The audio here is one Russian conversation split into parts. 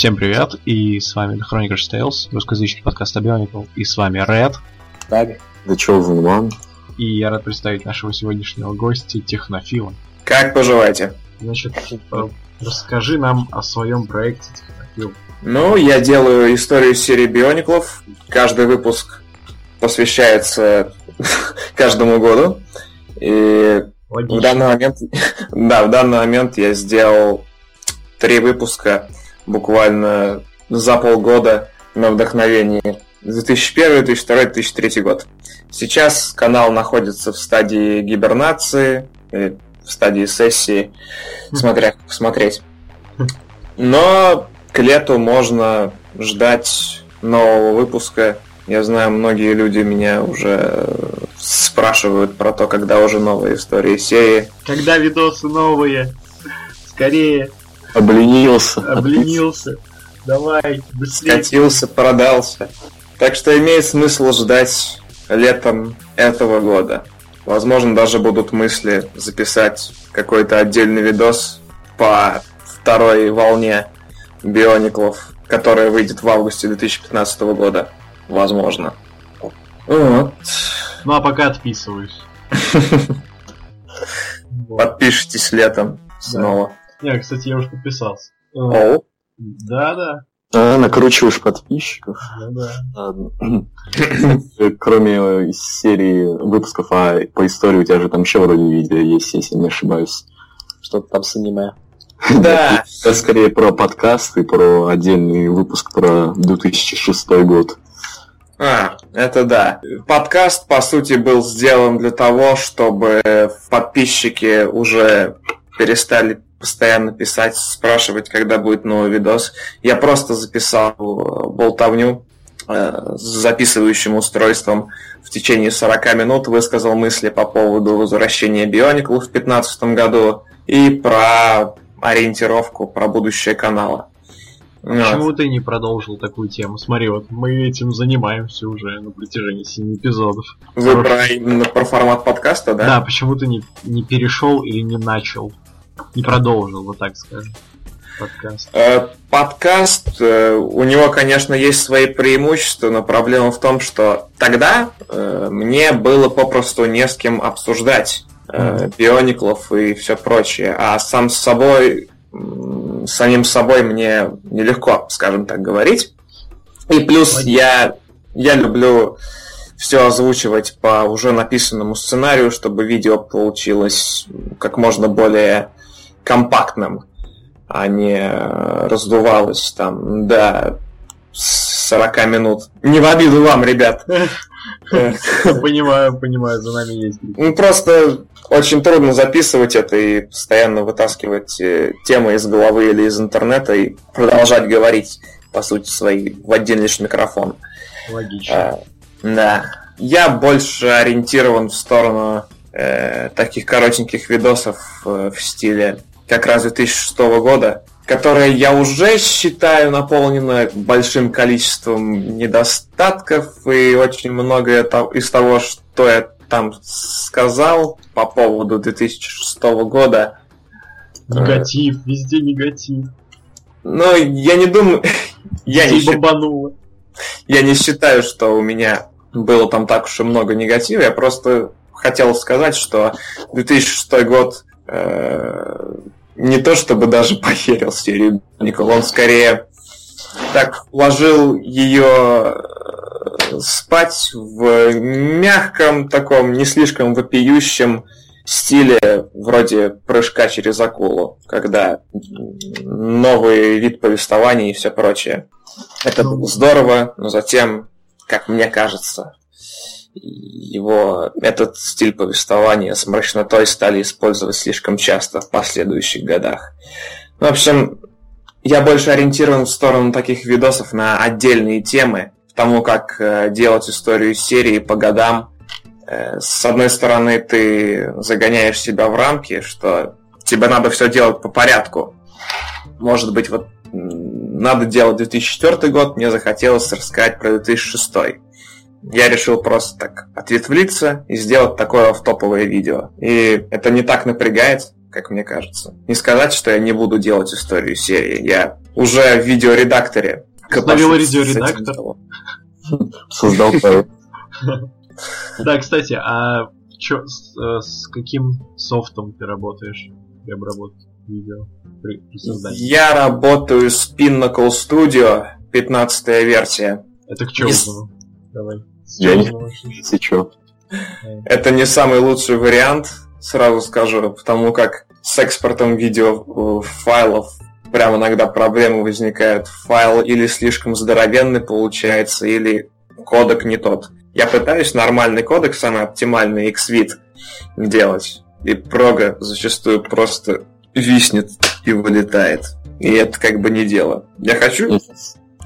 Всем привет, и с вами The Chronicles Tales, русскоязычный подкаст о Bionicle, и с вами Red. Так. The Chosen One. И я рад представить нашего сегодняшнего гостя, Технофила. Как поживаете? Значит, э, расскажи нам о своем проекте Технофил. Ну, я делаю историю серии Биониклов. Каждый выпуск посвящается каждому году. И Логично. в данный момент, да, в данный момент я сделал три выпуска буквально за полгода на вдохновении. 2001, 2002, 2003 год. Сейчас канал находится в стадии гибернации, в стадии сессии, смотря как посмотреть. Но к лету можно ждать нового выпуска. Я знаю, многие люди меня уже спрашивают про то, когда уже новые истории серии. Когда видосы новые? Скорее. Обленился. Обленился. Давай, быстрее. Скатился, продался. Так что имеет смысл ждать летом этого года. Возможно, даже будут мысли записать какой-то отдельный видос по второй волне Биониклов, которая выйдет в августе 2015 года. Возможно. Вот. Ну а пока отписываюсь. Подпишитесь летом снова. Не, кстати, я уже подписался. О. Да, да. А, накручиваешь подписчиков. Ну да. Кроме серии выпусков а по истории, у тебя же там еще вроде видео есть, если не ошибаюсь. Что-то там с аниме. Да. Это скорее про подкаст и про отдельный выпуск про 2006 год. А, это да. Подкаст, по сути, был сделан для того, чтобы подписчики уже перестали постоянно писать, спрашивать, когда будет новый видос. Я просто записал э, болтовню э, с записывающим устройством в течение 40 минут, высказал мысли по поводу возвращения Бионикл в 2015 году и про ориентировку, про будущее канала. Почему вот. ты не продолжил такую тему? Смотри, вот мы этим занимаемся уже на протяжении 7 эпизодов. Вы Хорошо. про именно про формат подкаста, да? Да, почему ты не, не перешел или не начал? Не продолжил, вот так скажем. Подкаст. Э, подкаст, э, у него, конечно, есть свои преимущества, но проблема в том, что тогда э, мне было попросту не с кем обсуждать э, биониклов и все прочее, а сам с собой, самим собой мне нелегко, скажем так, говорить. И плюс я, я люблю все озвучивать по уже написанному сценарию, чтобы видео получилось как можно более компактным, а не раздувалось там до 40 минут. Не в обиду вам, ребят. Понимаю, понимаю, за нами есть. Ну, просто очень трудно записывать это и постоянно вытаскивать э, темы из головы или из интернета и продолжать говорить, по сути, свои в отдельный лишь микрофон. Логично. А, да. Я больше ориентирован в сторону э, таких коротеньких видосов э, в стиле как раз 2006 года, которое я уже считаю наполнено большим количеством недостатков и очень многое из того, что я там сказал по поводу 2006 года. Негатив, э, везде негатив. Ну, я не думаю... я не бомбануло. Я не считаю, что у меня было там так уж и много негатива. Я просто хотел сказать, что 2006 год э, не то чтобы даже похерил серию Никол, он скорее так вложил ее э, спать в мягком таком, не слишком вопиющем стиле вроде прыжка через акулу, когда новый вид повествования и все прочее. Это было здорово, но затем, как мне кажется, его этот стиль повествования с мрачнотой стали использовать слишком часто в последующих годах. В общем, я больше ориентирован в сторону таких видосов на отдельные темы, тому, как э, делать историю серии по годам. Э, с одной стороны, ты загоняешь себя в рамки, что тебе надо все делать по порядку. Может быть, вот надо делать 2004 год, мне захотелось рассказать про 2006 я решил просто так ответвлиться и сделать такое в топовое видео. И это не так напрягает. как мне кажется. Не сказать, что я не буду делать историю серии. Я уже в видеоредакторе. Установил видеоредактор? Создал проект. Да, кстати, а чё, с, э, с каким софтом ты работаешь при обработке видео? При, при создании? Я работаю с Pinnacle Studio, 15 версия. Это к чему? Давай. Я не сечу. Это не самый лучший вариант, сразу скажу, потому как с экспортом видео файлов прям иногда проблемы возникают. Файл или слишком здоровенный получается, или кодек не тот. Я пытаюсь нормальный кодек, самый оптимальный XVID делать. И прога зачастую просто виснет и вылетает. И это как бы не дело. Я хочу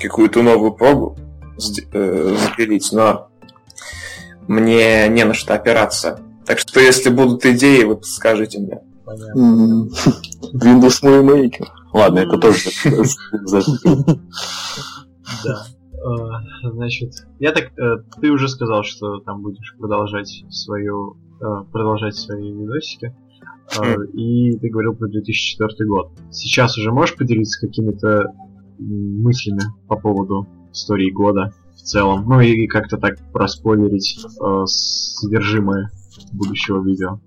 какую-то новую прогу э, запилить, но мне не на что опираться. Так что если будут идеи, вы скажите мне. Windows Movie Maker. Ладно, это тоже. Да. Э, значит, я так, э, ты уже сказал, что там будешь продолжать свою, э, продолжать свои видосики. Хм. И ты говорил про 2004 год. Сейчас уже можешь поделиться какими-то мыслями по поводу истории года в целом? Ну и как-то так проспойлерить содержимое будущего видео.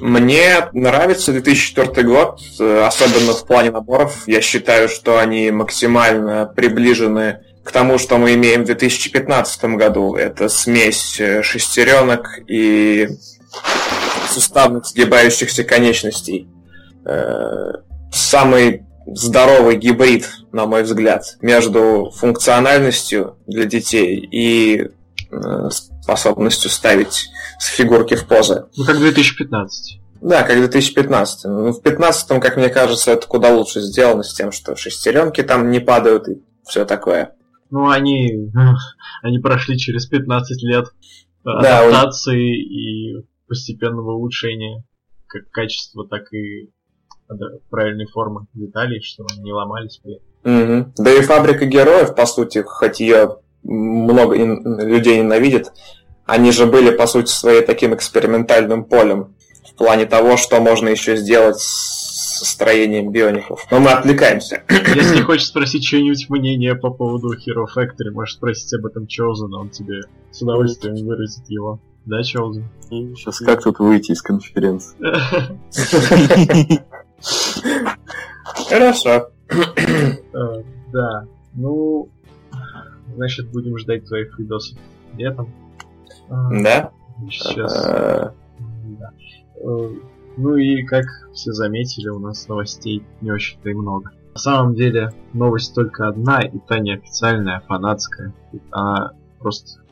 Мне нравится 2004 год, особенно в плане наборов. Я считаю, что они максимально приближены к тому, что мы имеем в 2015 году. Это смесь э, шестеренок и суставных сгибающихся конечностей. Э, самый здоровый гибрид, на мой взгляд, между функциональностью для детей и э, способностью ставить фигурки в позы. Ну, как 2015. Да, как 2015. Ну, в 2015, как мне кажется, это куда лучше сделано с тем, что шестеренки там не падают и все такое. Ну, они, они прошли через 15 лет да, адаптации он... и постепенного улучшения как качества, так и правильной формы деталей, что не ломались. Угу. Да и фабрика героев, по сути, хоть ее много людей ненавидит, они же были, по сути, своей таким экспериментальным полем в плане того, что можно еще сделать со строением биоников. Но мы отвлекаемся. Если хочешь спросить что-нибудь мнение по поводу Hero Factory, можешь спросить об этом Чоузена, он тебе с удовольствием выразит его. Да, Чоузен? Сейчас как тут выйти из конференции? Хорошо. Э, да, ну, значит, будем ждать твоих видосов летом. Да? Сейчас. Э, ну и как все заметили, у нас новостей не очень-то и много. На самом деле новость только одна, и та неофициальная, а фанатская. А просто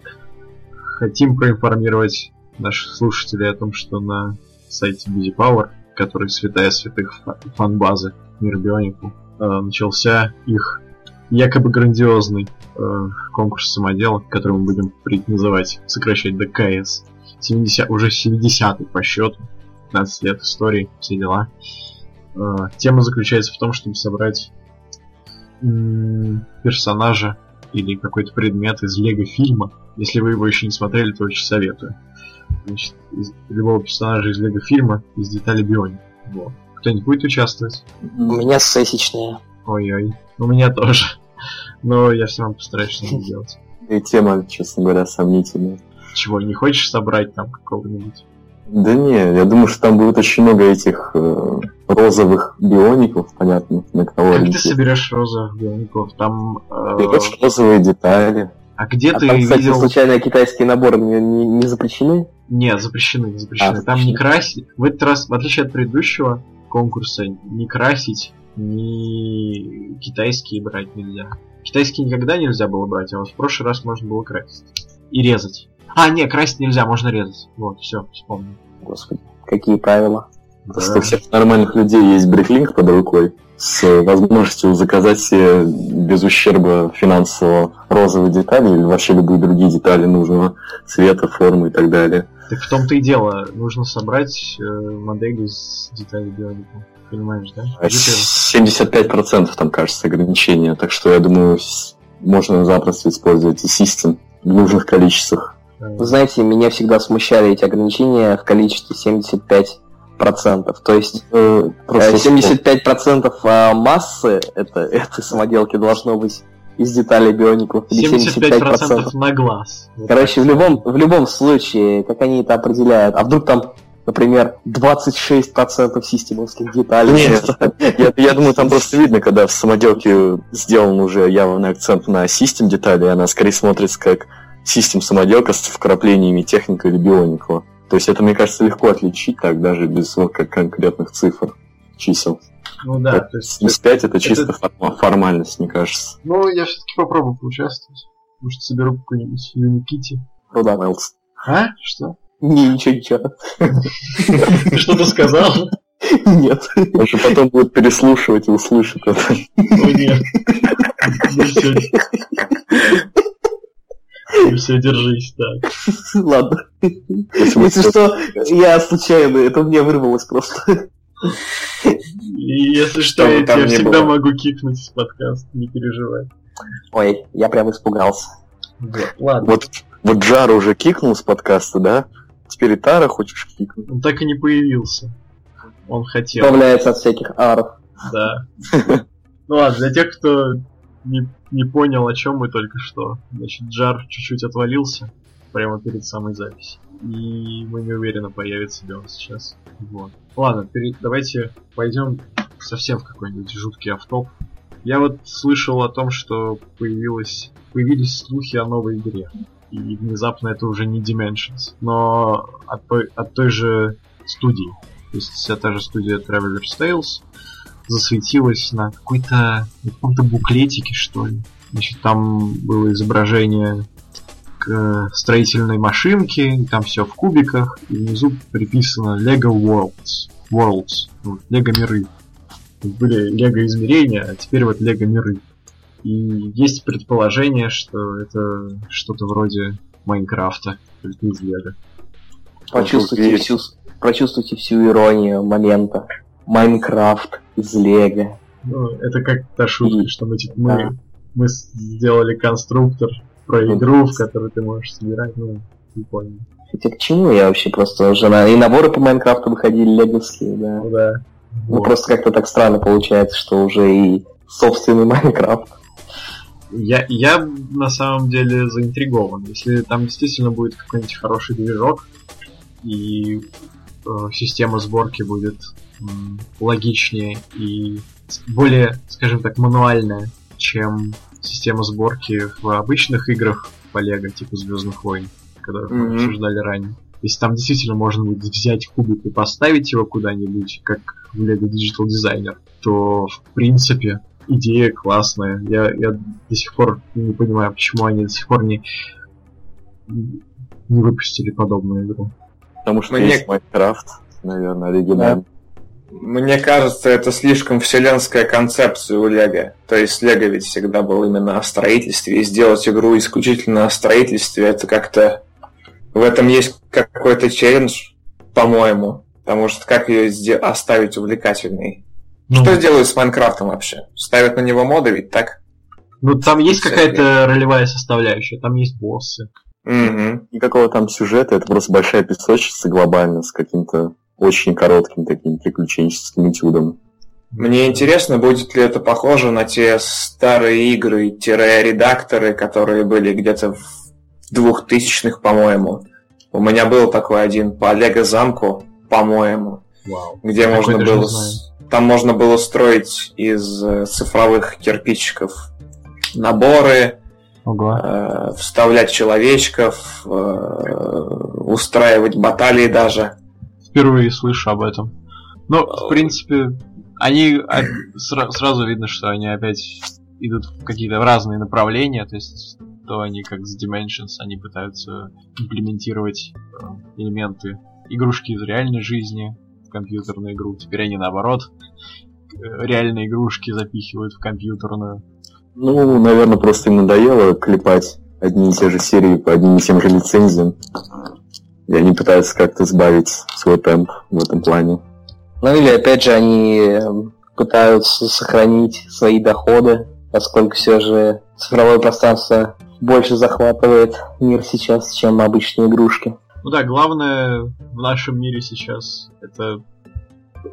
хотим проинформировать наших слушателей о том, что на сайте Busy Power, который святая святых фан-базы Мир Бионику, э, начался их якобы грандиозный э, конкурс самоделок, который мы будем называть, сокращать до КС. 70, уже 70-й по счету. 15 лет истории, все дела. Э, тема заключается в том, чтобы собрать персонажа или какой-то предмет из лего фильма. Если вы его еще не смотрели, то очень советую. Значит, из любого персонажа из лего фильма из деталей Биони. Вот. Кто-нибудь будет участвовать? У меня сессичная. Ой-ой. У меня тоже. Но я все равно постараюсь что-нибудь сделать. И тема, честно говоря, сомнительная. Чего, не хочешь собрать там какого-нибудь? Да не, я думаю, что там будет очень много этих э, розовых биоников, понятно, на кого Как ты соберешь розовых биоников? Там... Э... розовые детали. А где а ты там, видел... кстати, случайно китайские наборы не, не, не запрещены? Нет, запрещены, не запрещены. А, там не красить. В этот раз, в отличие от предыдущего конкурса, не красить, ни китайские брать нельзя. Китайские никогда нельзя было брать, а вот в прошлый раз можно было красить. И резать. А, не, красить нельзя, можно резать. Вот, все, вспомнил. Господи, какие правила? Да. Что у всех нормальных людей есть брейклинк под рукой с возможностью заказать себе без ущерба финансового розовые детали или вообще любые другие детали нужного цвета, формы и так далее. Так в том-то и дело, нужно собрать э, модель из деталей бионика. Понимаешь, да? 75% там, кажется, ограничения, так что я думаю, можно запросто использовать и систем в нужных количествах. Вы знаете, меня всегда смущали эти ограничения в количестве 75%. Процентов. То есть Э, э, Просто 75 процентов а, массы это, этой самоделки должно быть из деталей биоников. Или 75 75% на глаз. Короче, в любом, в любом случае, как они это определяют, а вдруг там, например, 26% системовских деталей. Нет, я, я думаю, там просто видно, когда в самоделке сделан уже явный акцент на систем детали, она скорее смотрится как систем самоделка с вкраплениями техника или бионикла. То есть это, мне кажется, легко отличить так, даже без вот как конкретных цифр, чисел. Ну да, то есть... 75 это чисто форма- формальность, мне кажется. Ну, я все-таки попробую поучаствовать. Может, соберу какую-нибудь Unikitty. Ну да. Мэлс. А? Что? Не, ничего, ничего. Ты что-то сказал? Нет. Он же потом будет переслушивать и услышит это. О, нет. Ну все. Держись, так. Ладно. Если что, я случайно, это мне вырвалось просто. И если что, я тебя всегда могу кикнуть с подкаста, не переживай. Ой, я прям испугался. Ладно. Вот, вот Джара уже кикнул с подкаста, да? Теперь и Тара хочешь кикнуть? Он так и не появился. Он хотел. Избавляется от всяких аров. Да. Ну ладно, для тех, кто не, не понял, о чем мы только что. Значит, Джар чуть-чуть отвалился прямо перед самой записью. И мы не уверены, появится ли он сейчас. Вот. Ладно, пере- давайте пойдем совсем в какой-нибудь жуткий автоп. Я вот слышал о том, что появилось, появились слухи о новой игре. И внезапно это уже не Dimensions, но от той, от той же студии. То есть вся та же студия Traveler's Tales засветилась на какой-то каком-то буклетике, что ли. Значит, там было изображение к э, строительной машинки, и там все в кубиках, и внизу приписано Lego Worlds. Worlds. Вот, Лего миры. Были Лего измерения, а теперь вот Лего миры. И есть предположение, что это что-то вроде Майнкрафта, только из Лего. Прочувствуйте Есть. всю, прочувствуйте всю иронию момента. Майнкрафт из Лего. Ну, это как та шутка, И- что мы типа мы, да. мы сделали конструктор про игру, в которой ты можешь собирать, ну, не понял. Хотя к чему я вообще просто уже на... И наборы по Майнкрафту выходили леговские, да. Ну да. Ну Вот. просто как-то так странно получается, что уже и собственный Майнкрафт. Я, я на самом деле заинтригован. Если там действительно будет какой-нибудь хороший движок, и э, система сборки будет логичнее и более, скажем так, мануальная, чем система сборки в обычных играх по Лего, типа Звездных войн, которые мы Мгм. обсуждали ранее. Если там действительно можно будет взять кубик и поставить его куда-нибудь, как в Lego Digital Designer, то в принципе идея классная. Я, я до сих пор не понимаю, почему они до сих пор не, не выпустили подобную игру. Потому что Мне- есть Майнкрафт, наверное, оригинальный. Мне кажется, это слишком вселенская концепция у Лего. То есть Лего ведь всегда был именно о строительстве, и сделать игру исключительно о строительстве, это как-то... В этом есть какой-то челлендж, по-моему. Потому что как ее сде- оставить увлекательной? Ну, Что делают с Майнкрафтом вообще? Ставят на него моды ведь, так? ну там есть какая-то ролевая составляющая, там есть боссы. Угу. Никакого там сюжета, это просто большая песочница глобально с каким-то очень коротким таким приключенческим этюдом. Мне интересно, будет ли это похоже на те старые игры-редакторы, которые были где-то в двухтысячных, по-моему. У меня был такой один по Лего замку, по-моему, Вау. где Такой можно было... Там можно было строить из э, цифровых кирпичиков наборы, Ого. э, вставлять человечков, э, устраивать баталии даже. Впервые слышу об этом. Ну, в принципе, они а, сра- сразу видно, что они опять идут в какие-то разные направления, то есть то они как с Dimensions, они пытаются имплементировать э, элементы игрушки из реальной жизни в компьютерную игру. Теперь они наоборот э, реальные игрушки запихивают в компьютерную. Ну, наверное, просто им надоело клепать одни и те же серии по одним и тем же лицензиям. И они пытаются как-то сбавить свой темп в этом плане. Ну или опять же они эм, пытаются сохранить свои доходы, поскольку все же цифровое пространство больше захватывает мир сейчас, чем обычные игрушки. Ну да, главное в нашем мире сейчас это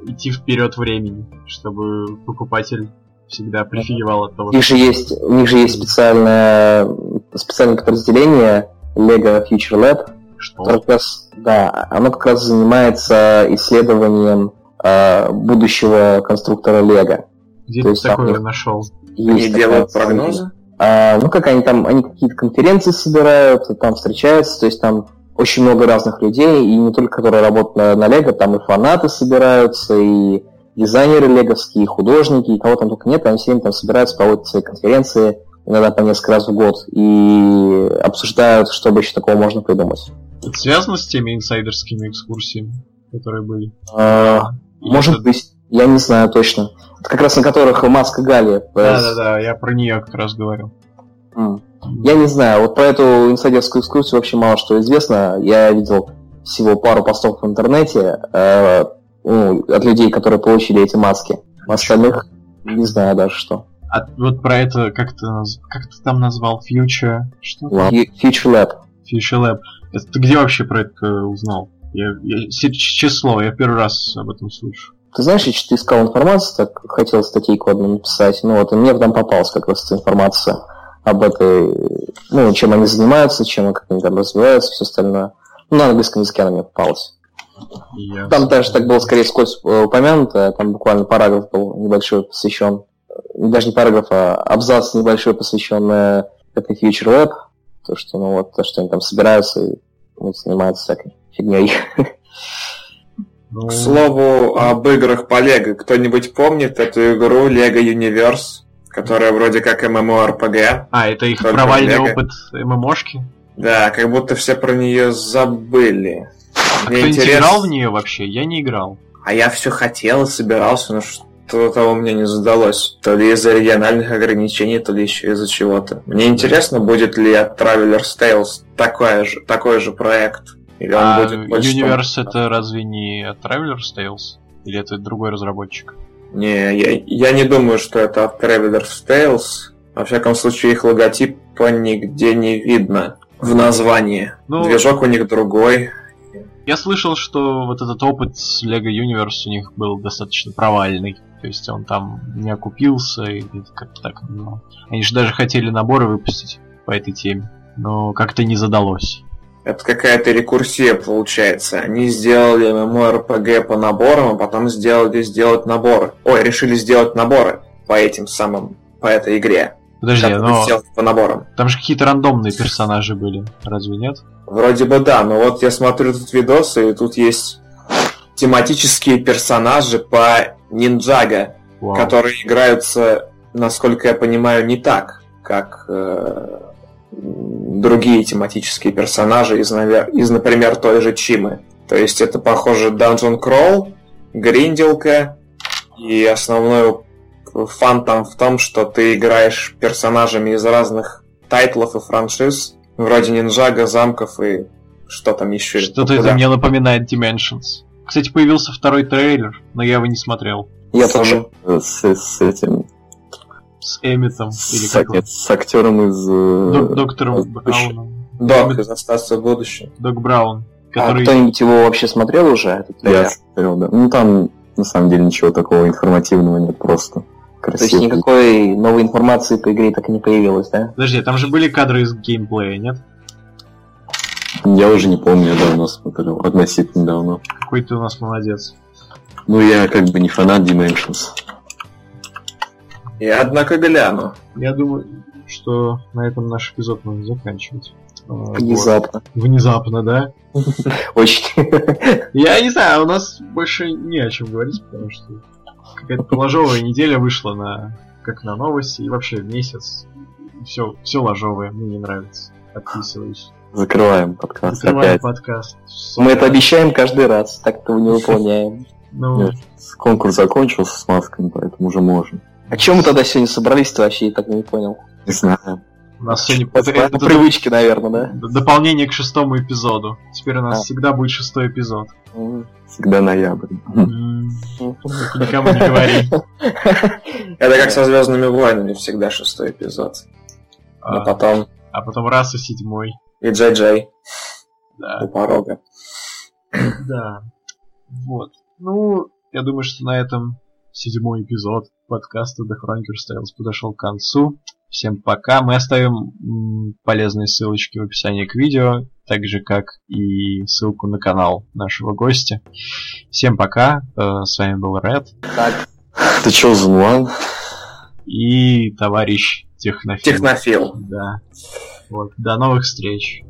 идти вперед времени, чтобы покупатель всегда прифигевал от того, У них же есть, у них же есть специальное, специальное подразделение Lego Future Lab, что которое как раз, да, оно как раз занимается исследованием э, будущего конструктора Лего. где то ты есть там такое их- нашел? Они Есть делают такая прогнозы? А, ну, как они там, они какие-то конференции собирают, там встречаются, то есть там очень много разных людей, и не только которые работают на, на Лего, там и фанаты собираются, и дизайнеры леговские, и художники, и кого там только нет, они все время там собираются, проводят свои конференции, иногда по несколько раз в год, и обсуждают, что бы еще такого можно придумать. Это связано с теми инсайдерскими экскурсиями, которые были? А, может это- быть, я не знаю точно. Это как раз на которых Маска Гали. Да-да-да, я про нее как раз говорю. М. Я не знаю, вот про эту инсайдерскую экскурсию вообще мало что известно. Я видел всего пару постов в интернете э, ну, от людей, которые получили эти маски. В остальных не знаю даже что. А вот про это, как ты, как ты там назвал? Future? Что? Lab. Future Lab. Future Lab. Это ты где вообще про это узнал? Я, я- число, я первый раз об этом слышу. Ты знаешь, я что-то искал информацию, так хотел статейку одну написать, ну вот, и мне там попалась как раз эта информация об этой, ну, чем они занимаются, чем как они там развиваются, все остальное. Ну, на английском языке она мне попалась. И я- Там даже так было скорее скользь э, упомянуто, там буквально параграф был небольшой посвящен, даже не параграф, а абзац небольшой посвящен э, этой Future Web, то, что, ну вот, то, что они там собираются и ну, занимаются всякой фигней. Ну, К слову об играх по Лего. Кто-нибудь помнит эту игру Lego Universe, которая вроде как MMORPG? А, это их провальный Лего. опыт ММОшки? Да, как будто все про нее забыли. А Мне кто-нибудь интерес- играл в нее вообще? Я не играл. А я все хотел и собирался, но что-то у меня не задалось. То ли из-за региональных ограничений, то ли еще из-за чего-то. Мне интересно, будет ли от Traveler's Tales такой же, такой же проект. Или он А будет больше... Universe это разве не от Traveler's Tales? Или это другой разработчик? Не, я, я не думаю, что это от Traveler's Tales. Во всяком случае, их логотипа нигде не видно в названии. Ну- Движок у них другой. Я слышал, что вот этот опыт с Lego Universe у них был достаточно провальный. То есть он там не окупился или как-то так. ну. Они же даже хотели наборы выпустить по этой теме. Но как-то не задалось. Это какая-то рекурсия получается. Они сделали MMORPG по наборам, а потом сделали сделать наборы. Ой, решили сделать наборы по этим самым, по этой игре. Подожди, Как но по наборам. там же какие-то рандомные персонажи были, разве нет? Вроде бы да, но вот я смотрю тут видосы, и тут есть тематические персонажи по ниндзяго, Вау. которые играются, насколько я понимаю, не так, как э, другие тематические персонажи из, навер- из, например, той же Чимы. То есть это, похоже, Dungeon Crawl, гринделка, и основной фан там в том, что ты играешь персонажами из разных тайтлов и франшиз, вроде Ninjago, замков и что там еще. Что-то это мне напоминает Dimensions. Кстати, появился второй трейлер, но я его не смотрел. Я тоже. С, с этим, С Эмметом или с, как его? нет, с актером из... э, Док- доктором. Брауном. Док из «Остаться в будущем». Док Браун. А Который... кто-нибудь его вообще смотрел уже? этот Я трейлер? смотрел, да. Ну там на самом деле ничего такого информативного нет, просто То есть красиво. никакой новой информации по игре так и не появилось, да? Подожди, там же были кадры из геймплея, нет? Я уже не помню, я давно смотрел, относительно давно. Какой ты у нас молодец. Ну я как бы не фанат Dimensions. Я, однако, гляну. Я думаю, что на этом наш эпизод можно заканчивать. А, вот. Внезапно. Внезапно, да? Очень. Я не знаю, у нас больше не о чем говорить, потому что какая-то ложовая неделя вышла на как на новости и вообще месяц. Все, все ложовое, мне не нравится. Отписываюсь. Закрываем подкаст Закрываем опять. подкаст. Мы это обещаем каждый раз, так этого не выполняем. Ну. Конкурс закончился с масками, поэтому уже можно. А чем мы тогда сегодня собрались-то вообще, я так не понял. Не знаю. у нас сегодня это- по это привычке, наверное, да? дополнение к шестому эпизоду. Теперь у нас А. всегда будет шестой эпизод. Всегда ноябрь. Никому не говори. Это как со Звездными войнами всегда шестой эпизод. А, А потом а потом раз и седьмой. И Джей Джей у Да. порога. Да. Вот. Ну, я думаю, что на этом седьмой эпизод подкаста The Frontier Styles подошел к концу. Всем пока. Мы оставим полезные ссылочки в описании к видео, так же как и ссылку на канал нашего гостя. Всем пока. Э, с вами был Ред. Так. The Chosen One. И товарищ Технофил. Технофил. Да. Вот. До новых встреч.